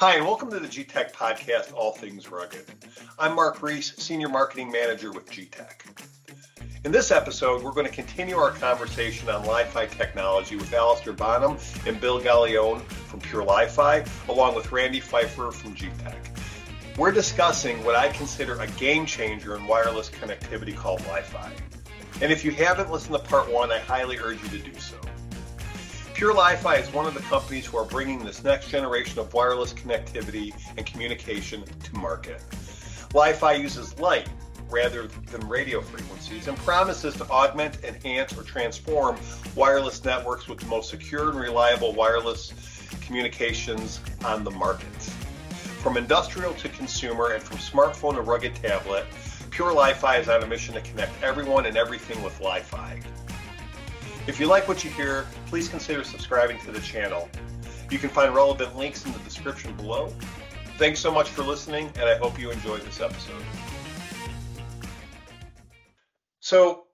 Hi, and welcome to the Getac podcast, All Things Rugged. I'm Mark Reese, Senior Marketing Manager with Getac. In this episode, we're going to continue our conversation on Li-Fi technology with Alistair Banham and Bill Galione from Pure Li-Fi, along with Randy Phifer from Getac. We're discussing what I consider a game changer in wireless connectivity called Li-Fi. And if you haven't listened to part one, I highly urge you to do so. Pure Li-Fi is one of the companies who are bringing this next generation of wireless connectivity and communication to market. Li-Fi uses light rather than radio frequencies and promises to augment, enhance, or transform wireless networks with the most secure and reliable wireless communications on the market. From industrial to consumer and from smartphone to rugged tablet, Pure Li-Fi is on a mission to connect everyone and everything with Li-Fi. If you like what you hear, please consider subscribing to the channel. You can find relevant links in the description below. Thanks so much for listening, and I hope you enjoyed this episode. So,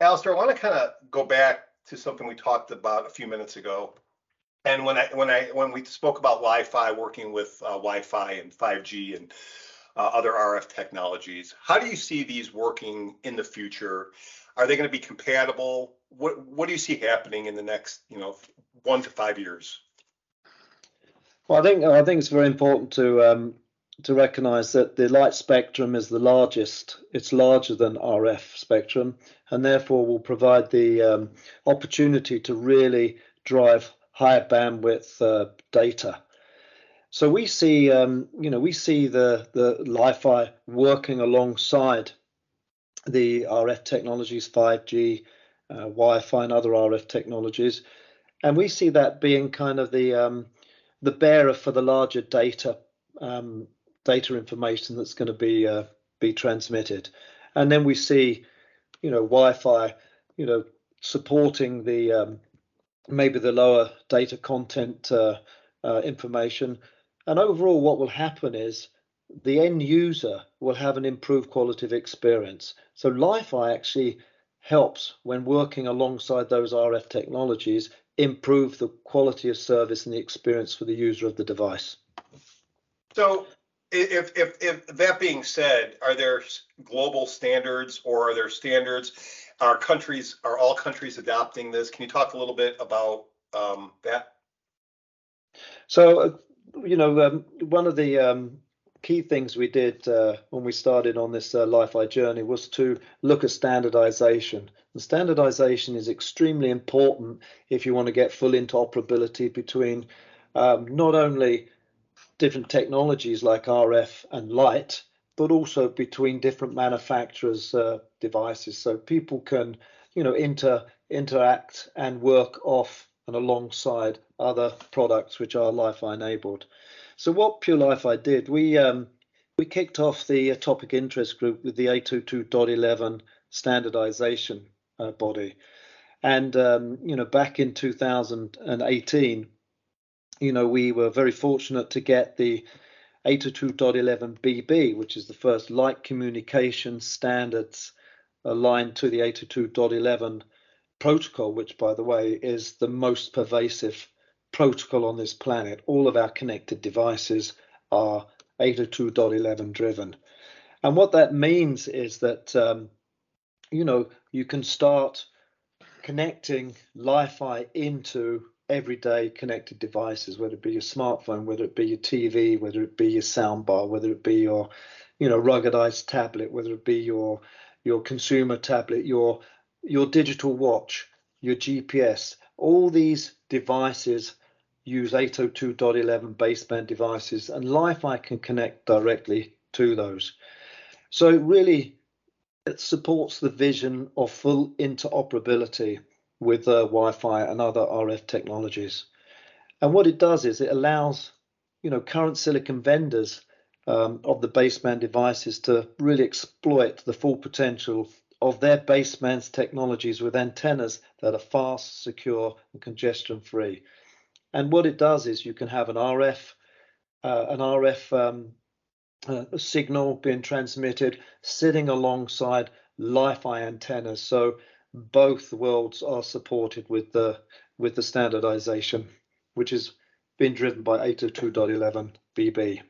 Alistair, I want to kind of go back to something we talked about a few minutes ago. And when I when I when we spoke about Wi-Fi, working with uh, Wi-Fi and 5G and uh, other RF technologies, how do you see these working in the future? Are they going to be compatible? What what do you see happening in the next, you know, one to five years? Well, I think I think it's very important to um, to recognise that the light spectrum is the largest. It's larger than RF spectrum, and therefore will provide the um, opportunity to really drive higher bandwidth uh, data. So we see, um, you know, we see the the Li-Fi working alongside the RF technologies, 5G, uh, Wi-Fi, and other RF technologies, and we see that being kind of the um, the bearer for the larger data um, data information that's going to be uh, be transmitted, and then we see, you know, Wi-Fi, you know, supporting the um, maybe the lower data content uh, uh, information, and overall, what will happen is the end user will have an improved quality of experience. So Li-Fi actually helps when working alongside those RF technologies improve the quality of service and the experience for the user of the device. So if, if, if that being said, are there global standards or are there standards? Are countries, are all countries adopting this? Can you talk a little bit about um, that? So, uh, you know, um, one of the um, key things we did uh, when we started on this uh, Li-Fi journey was to look at standardization. And standardization is extremely important if you want to get full interoperability between um, not only different technologies like RF and light, but also between different manufacturers' uh, devices, so people can, you know, inter interact and work off and alongside other products which are Li-Fi enabled. So what Pure Li-Fi did, we um, we kicked off the topic interest group with the 802.11 standardization uh, body, and um, you know back in 2018, you know we were very fortunate to get the 802.11 BB, which is the first light communication standards aligned to the 802.11 protocol, which by the way is the most pervasive protocol on this planet. All of our connected devices are 802.11 driven. And what that means is that, um, you know, you can start connecting Li-Fi into everyday connected devices, whether it be your smartphone, whether it be your TV, whether it be your soundbar, whether it be your, you know, ruggedized tablet, whether it be your your consumer tablet, your your digital watch, your GPS. All these devices use 802.11 baseband devices, and Li-Fi can connect directly to those. So really it supports the vision of full interoperability with uh, Wi-Fi and other RF technologies. And what it does is it allows, you know, current silicon vendors um, of the baseband devices to really exploit the full potential of their basebands technologies with antennas that are fast, secure, and congestion-free. And what it does is you can have an RF, uh, an RF um, uh, signal being transmitted sitting alongside Li-Fi antennas. So both worlds are supported with the with the standardization, which has been driven by 802.11 BB.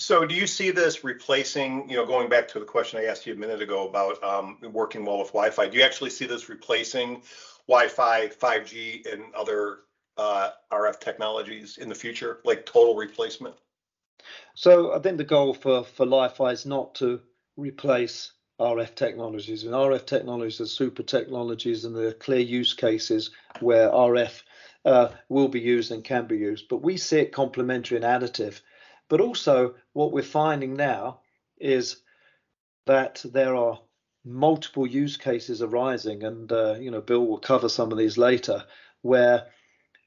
So do you see this replacing, you know, going back to the question I asked you a minute ago about um, working well with Wi-Fi, do you actually see this replacing Wi-Fi, 5G, and other uh, RF technologies in the future, like total replacement? So I think the goal for, for Li-Fi is not to replace RF technologies. And RF technologies are super technologies and there are clear use cases where RF uh, will be used and can be used. But we see it complementary and additive. But also, what we're finding now is that there are multiple use cases arising, and uh, you know, Bill will cover some of these later, where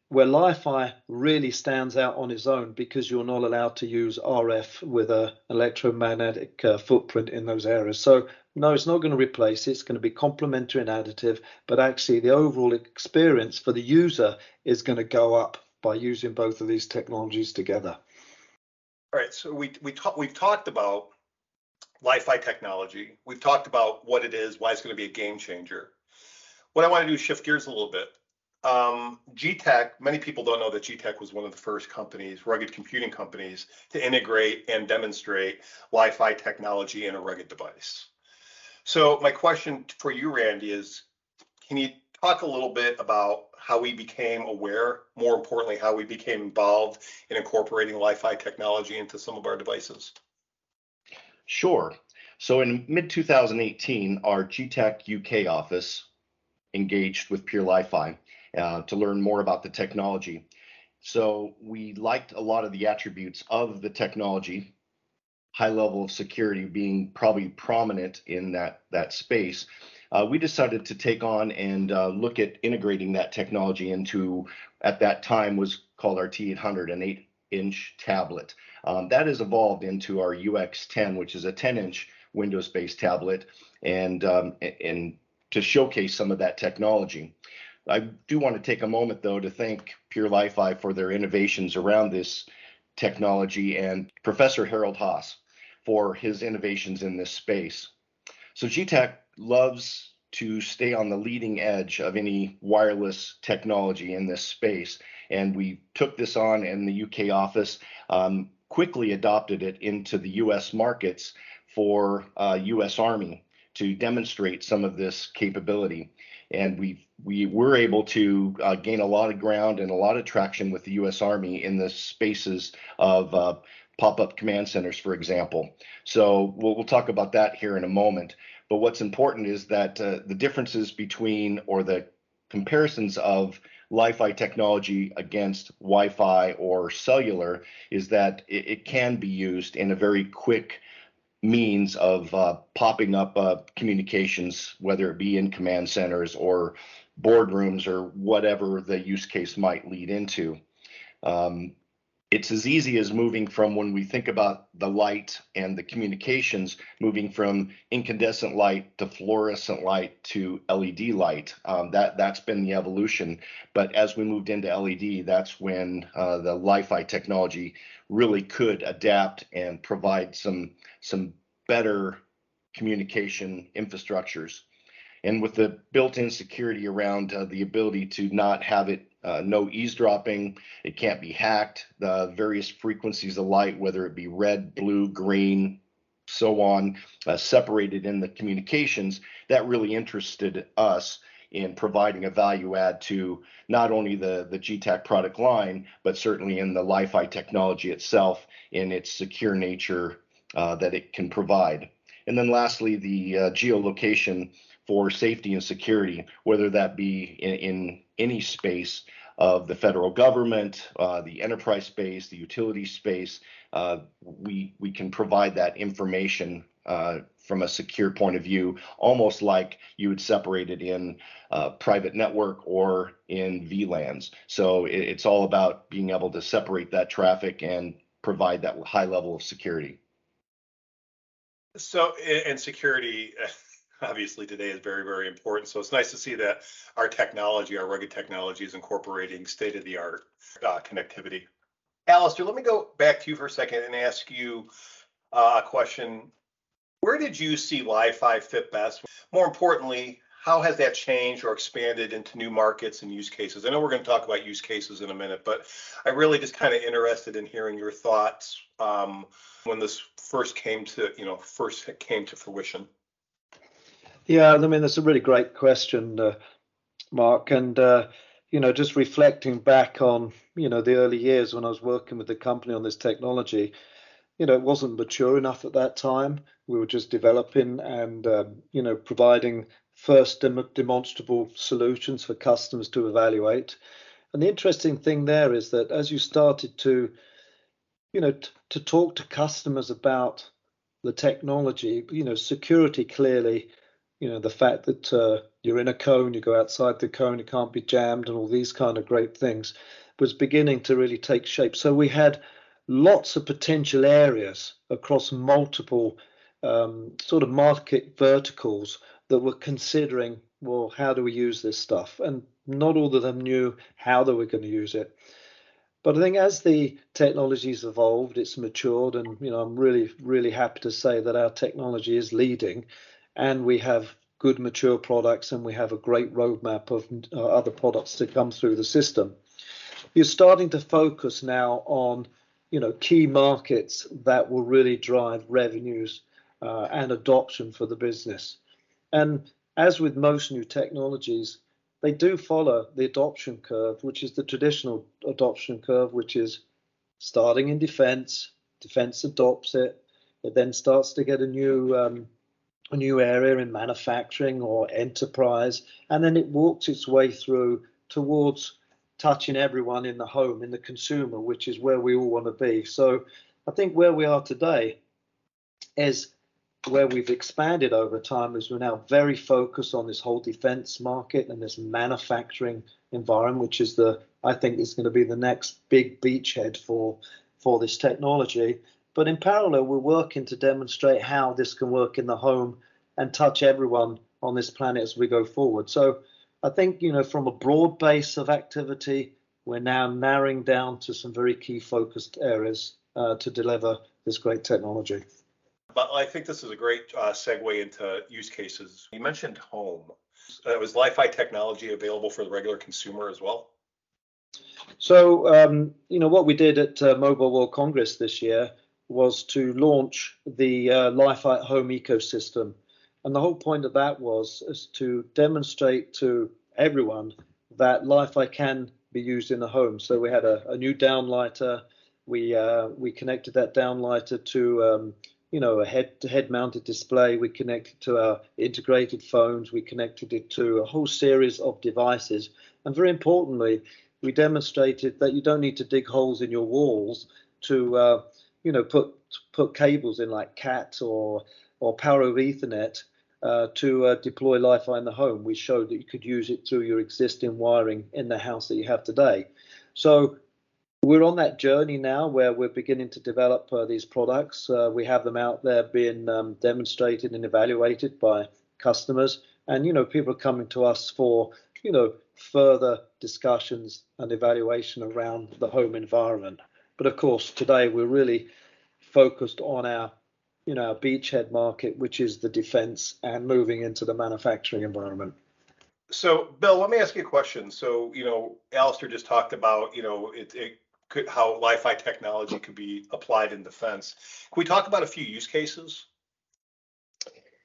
where Li-Fi really stands out on its own because you're not allowed to use RF with a electromagnetic uh, footprint in those areas. So no, it's not going to replace it. It's going to be complementary and additive, but actually the overall experience for the user is going to go up by using both of these technologies together. All right, so we we talk, we've talked about Li-Fi technology. We've talked about what it is, why it's going to be a game changer. What I want to do is shift gears a little bit. Um, Getac, many people don't know that Getac was one of the first companies, rugged computing companies, to integrate and demonstrate Li-Fi technology in a rugged device. So my question for you, Randy, is can you talk a little bit about how we became aware, more importantly, how we became involved in incorporating Li-Fi technology into some of our devices? Sure. So in mid 2018, our Getac UK office engaged with Pure Li-Fi uh, to learn more about the technology. So we liked a lot of the attributes of the technology high level of security being probably prominent in that that space, uh, we decided to take on and uh, look at integrating that technology into at that time was called our T800, an eight inch tablet. Um, that has evolved into our UX10, which is a 10 inch Windows based tablet, and um, and to showcase some of that technology. I do want to take a moment though to thank Pure Li-Fi for their innovations around this technology and Professor Harald Haas for his innovations in this space. So Getac loves to stay on the leading edge of any wireless technology in this space. And we took this on in the UK office, um, quickly adopted it into the US markets for uh, US Army to demonstrate some of this capability. And we we were able to uh, gain a lot of ground and a lot of traction with the U.S. Army in the spaces of uh, pop-up command centers, for example. So we'll, we'll talk about that here in a moment. But what's important is that uh, the differences between or the comparisons of Li-Fi technology against Wi-Fi or cellular is that it, it can be used in a very quick means of uh, popping up uh, communications, whether it be in command centers or boardrooms or whatever the use case might lead into. Um, it's as easy as moving from when we think about the light and the communications, moving from incandescent light to fluorescent light to LED light. Um, that that's been the evolution. But as we moved into LED, that's when uh, the Li-Fi technology really could adapt and provide some some better communication infrastructures. And with the built-in security around uh, the ability to not have it uh, no eavesdropping. It can't be hacked. The various frequencies of light, whether it be red, blue, green, so on, uh, separated in the communications, that really interested us in providing a value add to not only the, the Getac product line, but certainly in the Li-Fi technology itself in its secure nature uh, that it can provide. And then lastly, the uh, geolocation for safety and security, whether that be in, in any space of the federal government, uh, the enterprise space, the utility space. Uh, we we can provide that information uh, from a secure point of view, almost like you would separate it in uh, private network or in VLANs. So it, it's all about being able to separate that traffic and provide that high level of security. So and security obviously today is very, very important. So it's nice to see that our technology, our rugged technology is incorporating state of the art uh, connectivity. Alistair, let me go back to you for a second and ask you uh, a question. Where did you see Li-Fi fit best? More importantly, how has that changed or expanded into new markets and use cases? I know we're going to talk about use cases in a minute, but I really just kind of interested in hearing your thoughts um, when this first came to, you know, first came to fruition. Yeah, I mean, that's a really great question, uh, Mark. And, uh, you know, just reflecting back on, you know, the early years when I was working with the company on this technology, you know, it wasn't mature enough at that time. We were just developing and, um, you know, providing first dem- demonstrable solutions for customers to evaluate. And the interesting thing there is that as you started to, you know, t- to talk to customers about the technology, you know, security clearly, you know, the fact that uh, you're in a cone, you go outside the cone, it can't be jammed, and all these kind of great things was beginning to really take shape. So we had lots of potential areas across multiple um, sort of market verticals that were considering, well, how do we use this stuff? And not all of them knew how they were going to use it. But I think as the technology's evolved, it's matured, and you know, I'm really, really happy to say that our technology is leading, and we have good mature products, and we have a great roadmap of uh, other products to come through the system. You're starting to focus now on, you know, key markets that will really drive revenues uh, and adoption for the business. And as with most new technologies, they do follow the adoption curve, which is the traditional adoption curve, which is starting in defense, defense adopts it, it then starts to get a new um, a new area in manufacturing or enterprise, and then it walks its way through towards touching everyone in the home, in the consumer, which is where we all want to be. So I think where we are today is where we've expanded over time is we're now very focused on this whole defense market and this manufacturing environment, which is the I think is going to be the next big beachhead for for this technology. But in parallel, we're working to demonstrate how this can work in the home and touch everyone on this planet as we go forward. So I think you know from a broad base of activity, we're now narrowing down to some very key focused areas uh, to deliver this great technology. But I think this is a great uh, segue into use cases. You mentioned home. Uh, was Li-Fi technology available for the regular consumer as well? So, um, you know, what we did at uh, Mobile World Congress this year was to launch the uh, Li-Fi at home ecosystem. And the whole point of that was is to demonstrate to everyone that Li-Fi can be used in the home. So we had a, a new downlighter. We uh, we connected that downlighter to um, you know, a head head mounted display. We connected to our integrated phones. We connected it to a whole series of devices. And very importantly, we demonstrated that you don't need to dig holes in your walls to, uh, you know, put put cables in like CAT or or Power over Ethernet uh, to uh, deploy Li-Fi in the home. We showed that you could use it through your existing wiring in the house that you have today. So we're on that journey now where we're beginning to develop uh, these products. Uh, we have them out there being um, demonstrated and evaluated by customers, and you know people are coming to us for you know further discussions and evaluation around the home environment. But of course, today we're really focused on our you know our beachhead market, which is the defense and moving into the manufacturing environment. So, Bill, let me ask you a question. So, you know, Alistair just talked about, you know, it, it could, how Li-Fi technology could be applied in defense. Can we talk about a few use cases?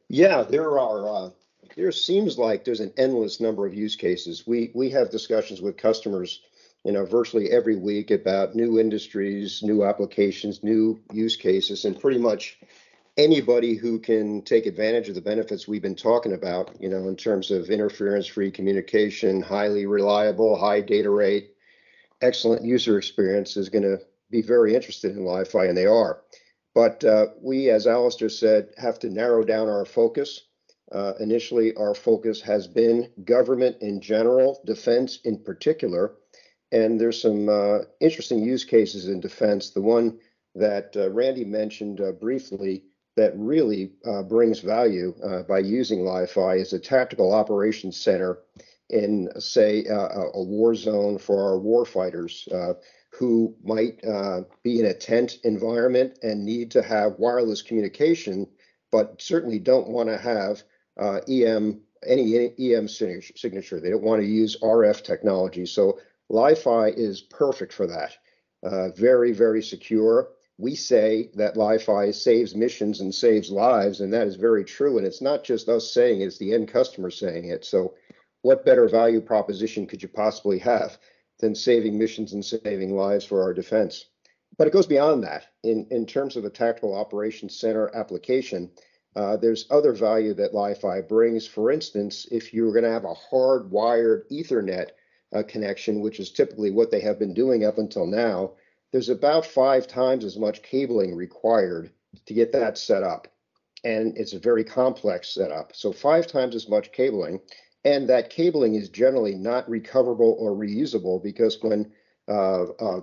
Yeah, there are. Uh, there seems like there's an endless number of use cases. We we have discussions with customers, you know, virtually every week about new industries, new applications, new use cases, and pretty much anybody who can take advantage of the benefits we've been talking about, you know, in terms of interference-free communication, highly reliable, high data rate, excellent user experience is going to be very interested in Li-Fi, and they are. But uh, we, as Alistair said, have to narrow down our focus. Uh, initially, our focus has been government in general, defense in particular, and there's some uh, interesting use cases in defense. The one that uh, Randy mentioned uh, briefly that really uh, brings value by using Li-Fi is a tactical operations center in, say, uh, a war zone for our warfighters uh, who might uh, be in a tent environment and need to have wireless communication, but certainly don't want to have uh, EM any EM signature. They don't want to use RF technology. So Li-Fi is perfect for that. Uh, very, very secure. We say that Li-Fi saves missions and saves lives, and that is very true. And it's not just us saying it, it's the end customer saying it. So what better value proposition could you possibly have than saving missions and saving lives for our defense? But it goes beyond that. In, in terms of a tactical operations center application, uh, there's other value that Li-Fi brings. For instance, if you're going to have a hardwired Ethernet uh, connection, which is typically what they have been doing up until now, there's about five times as much cabling required to get that set up. And it's a very complex setup. So five times as much cabling. And that cabling is generally not recoverable or reusable because when uh, uh,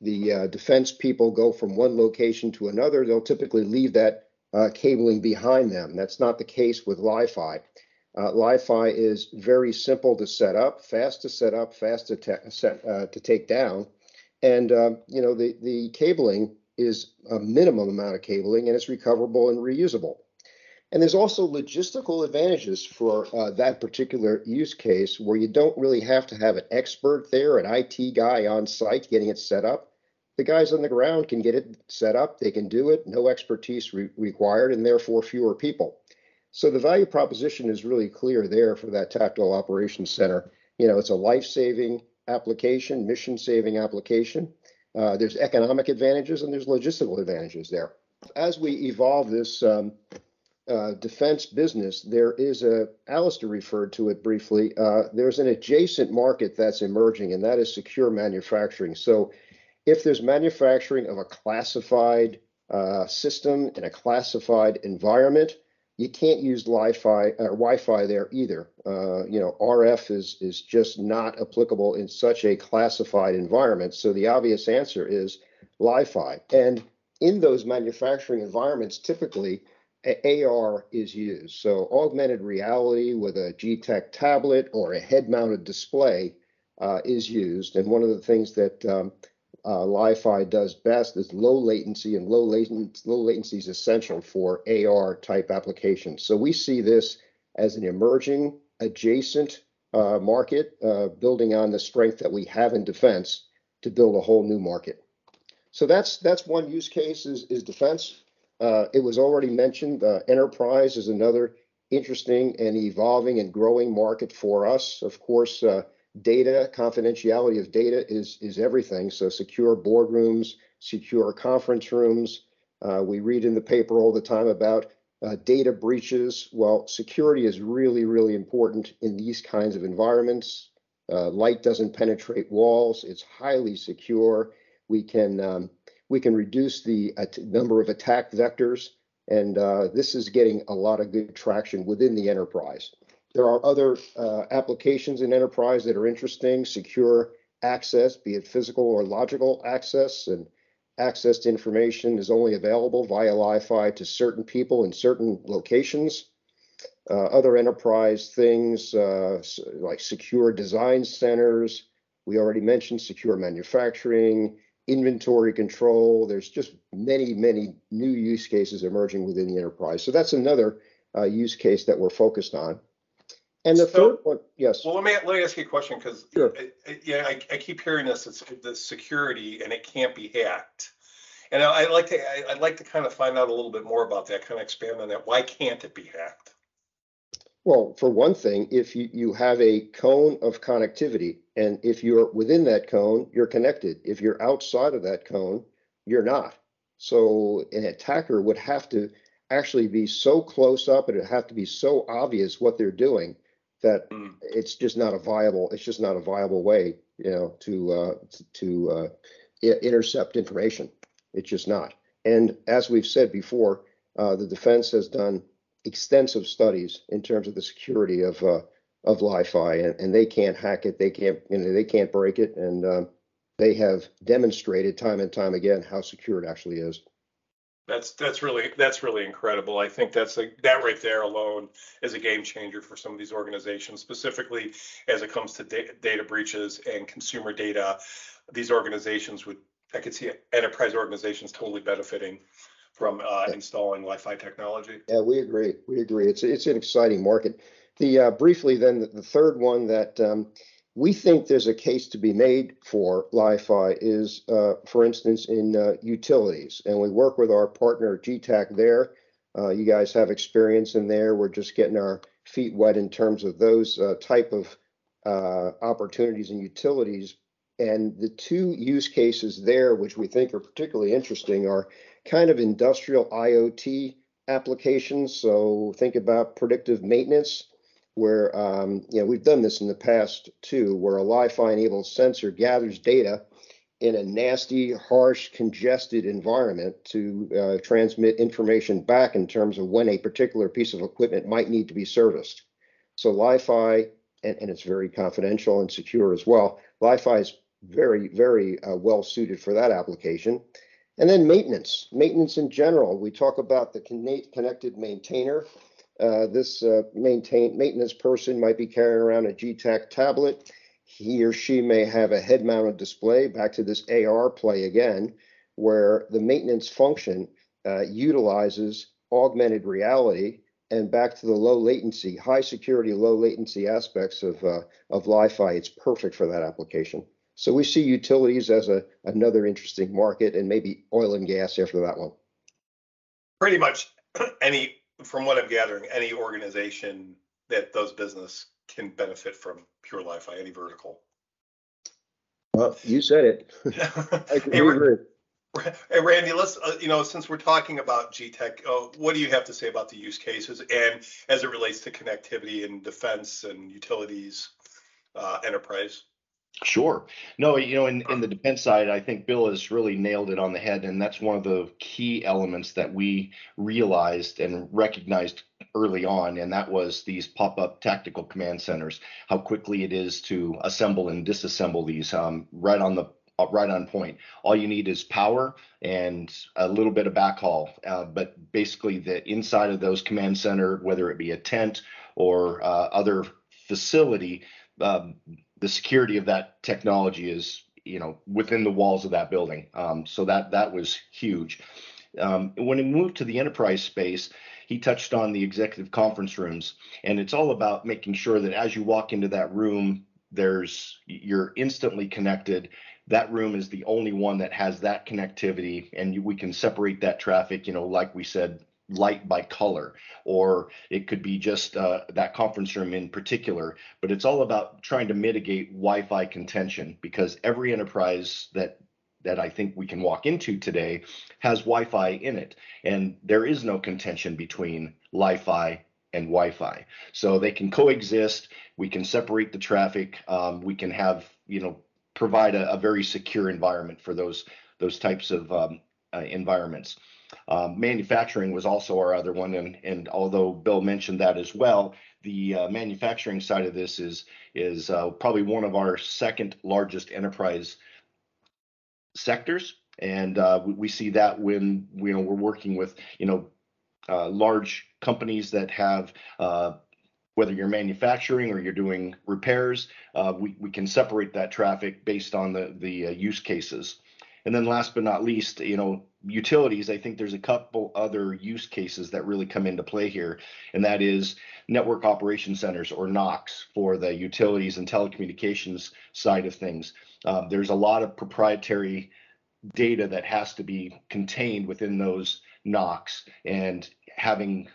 the uh, defense people go from one location to another, they'll typically leave that uh, cabling behind them. That's not the case with Li-Fi. Uh, Li-Fi is very simple to set up, fast to set up, fast to, te- set, uh, to take down, and um, you know the the cabling is a minimum amount of cabling, and it's recoverable and reusable. And there's also logistical advantages for uh, that particular use case where you don't really have to have an expert there, an IT guy on site getting it set up the guys on the ground can get it set up, they can do it, no expertise re- required, and therefore fewer people. So the value proposition is really clear there for that tactical operations center. You know, it's a life-saving application, mission-saving application. Uh, there's economic advantages and there's logistical advantages there. As we evolve this um, uh, defense business, there is a, Alistair referred to it briefly, uh, there's an adjacent market that's emerging, and that is secure manufacturing. So if there's manufacturing of a classified uh, system in a classified environment, you can't use Wi-Fi or Wi-Fi there either. Uh, you know, RF is is just not applicable in such a classified environment. So the obvious answer is Li-Fi. And in those manufacturing environments, typically AR is used. So augmented reality with a Getac tablet or a head-mounted display uh, is used. And one of the things that um, uh, Li-Fi does best is low latency, and low latency, low latency is essential for AR type applications. So we see this as an emerging adjacent uh, market, uh, building on the strength that we have in defense to build a whole new market. So that's that's one use case is, is defense. Uh, it was already mentioned. Uh, enterprise is another interesting and evolving and growing market for us. Of course, uh, data, confidentiality of data is, is everything. So secure boardrooms, secure conference rooms. Uh, we read in the paper all the time about uh, data breaches. Well, security is really, really important in these kinds of environments. Uh, light doesn't penetrate walls. It's highly secure. We can um, we can reduce the number of attack vectors, and uh, this is getting a lot of good traction within the enterprise. There are other uh, applications in enterprise that are interesting, secure access, be it physical or logical access, and access to information is only available via Li-Fi to certain people in certain locations. Uh, other enterprise things uh, like secure design centers, we already mentioned secure manufacturing, inventory control. There's just many, many new use cases emerging within the enterprise. So that's another uh, use case that we're focused on. And the so, third one, yes. Well, let me let me ask you a question because sure. yeah, I, I, keep hearing this. It's the security, and it can't be hacked. And I, would like to I, would like to kind of find out a little bit more about that. Kind of expand on that. Why can't it be hacked? Well, for one thing, if you, you have a cone of connectivity, and if you're within that cone, you're connected. If you're outside of that cone, you're not. So an attacker would have to actually be so close up, and it have to be so obvious what they're doing that mm. it's just not a viable it's just not a viable way you know to uh, to uh, intercept information. It's just not. And as we've said before uh, the defense has done extensive studies in terms of the security of uh, of Li-Fi and, and they can't hack it they can't you know they can't break it and um, they have demonstrated time and time again how secure it actually is that's that's really that's really incredible. I think that's a, that right there alone is a game changer for some of these organizations, specifically as it comes to da- data breaches and consumer data. These organizations would I could see enterprise organizations totally benefiting from uh, installing Li-Fi technology. Yeah, we agree. We agree. It's it's an exciting market. The uh, briefly then the, the, third one that um, we think there's a case to be made for Li-Fi is, uh, for instance, in uh, utilities, and we work with our partner Getac there. Uh, you guys have experience in there. We're just getting our feet wet in terms of those uh, type of uh, opportunities and utilities. And the two use cases there, which we think are particularly interesting, are kind of industrial IoT applications. So think about predictive maintenance, where um, you know we've done this in the past too, where a Li-Fi enabled sensor gathers data in a nasty, harsh, congested environment to uh, transmit information back in terms of when a particular piece of equipment might need to be serviced. So Li-Fi, and, and it's very confidential and secure as well. Li-Fi is very, very uh, well suited for that application. And then maintenance, maintenance in general. We talk about the connected maintainer. Uh, this uh, maintain maintenance person might be carrying around a Getac tablet. He or she may have a head mounted display, back to this AR play again, where the maintenance function uh, utilizes augmented reality and back to the low latency, high security, low latency aspects of, uh, of Li-Fi. It's perfect for that application. So we see utilities as a another interesting market, and maybe oil and gas after that one. Pretty much any, from what I'm gathering, any organization that does business can benefit from pure Li-Fi, any vertical. Well, you said it. I hey, agree. Hey, Randy, let's, uh, you know, since we're talking about Getac, uh, what do you have to say about the use cases and as it relates to connectivity and defense and utilities, uh, enterprise? Sure. No, you know, in, in the defense side, I think Bill has really nailed it on the head. And that's one of the key elements that we realized and recognized early on. And that was these pop up tactical command centers, how quickly it is to assemble and disassemble these um, right on the uh, right on point. All you need is power and a little bit of backhaul. Uh, but basically, the inside of those command center, whether it be a tent or uh, other facility, um, the security of that technology is you know within the walls of that building. Um, so that that was huge. Um, when he moved to the enterprise space, he touched on the executive conference rooms, and it's all about making sure that as you walk into that room, there's you're instantly connected. That room is the only one that has that connectivity, and we can separate that traffic. You know, like we said light by color, or it could be just uh, that conference room in particular. But it's all about trying to mitigate Wi-Fi contention because every enterprise that that I think we can walk into today has Wi-Fi in it, and there is no contention between Li-Fi and Wi-Fi. So they can coexist. We can separate the traffic. Um, we can have you know provide a, a, very secure environment for those those types of um, uh, environments. Um, manufacturing was also our other one, and and although Bill mentioned that as well, the uh, manufacturing side of this is is uh, probably one of our second largest enterprise sectors, and uh, we, see that when you know we're working with you know uh, large companies that have uh, whether you're manufacturing or you're doing repairs, uh, we, we can separate that traffic based on the, the uh, use cases. And then last but not least, you know, utilities, I think there's a couple other use cases that really come into play here, and that is network operation centers or NOCs for the utilities and telecommunications side of things. Um, there's a lot of proprietary data that has to be contained within those NOCs, and having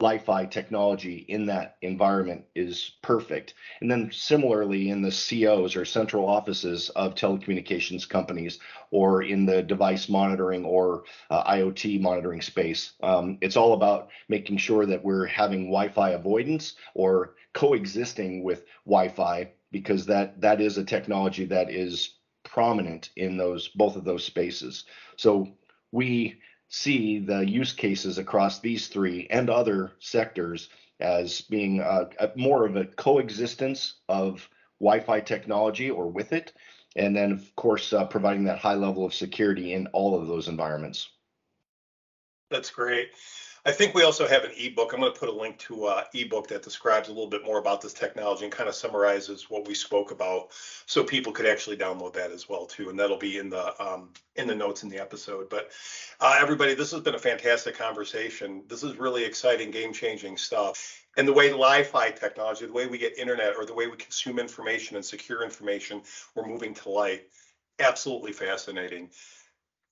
Li-Fi technology in that environment is perfect. And then similarly in the COs or central offices of telecommunications companies or in the device monitoring or uh, IoT monitoring space, um, it's all about making sure that we're having Wi-Fi avoidance or coexisting with Wi-Fi because that that is a technology that is prominent in those both of those spaces. So we see the use cases across these three and other sectors as being a, a more of a coexistence of Wi-Fi technology or with it, and then of course uh, providing that high level of security in all of those environments. That's great. I think we also have an ebook. I'm going to put a link to an ebook that describes a little bit more about this technology and kind of summarizes what we spoke about, so people could actually download that as well too. And that'll be in the um, in the notes in the episode. But uh, everybody, this has been a fantastic conversation. This is really exciting, game changing stuff. and the way Li-Fi technology, the way we get internet or the way we consume information and secure information, we're moving to light. Absolutely fascinating.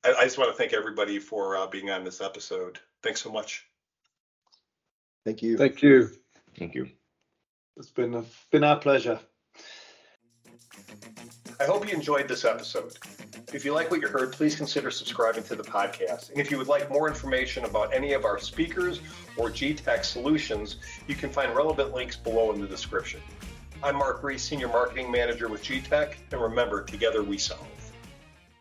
I, I just want to thank everybody for uh, being on this episode. Thanks so much. Thank you. Thank you. Thank you. It's been a, been our pleasure. I hope you enjoyed this episode. If you like what you heard, please consider subscribing to the podcast. And if you would like more information about any of our speakers or Getac solutions, you can find relevant links below in the description. I'm Mark Reese, Senior Marketing Manager with Getac, and remember, together we solve.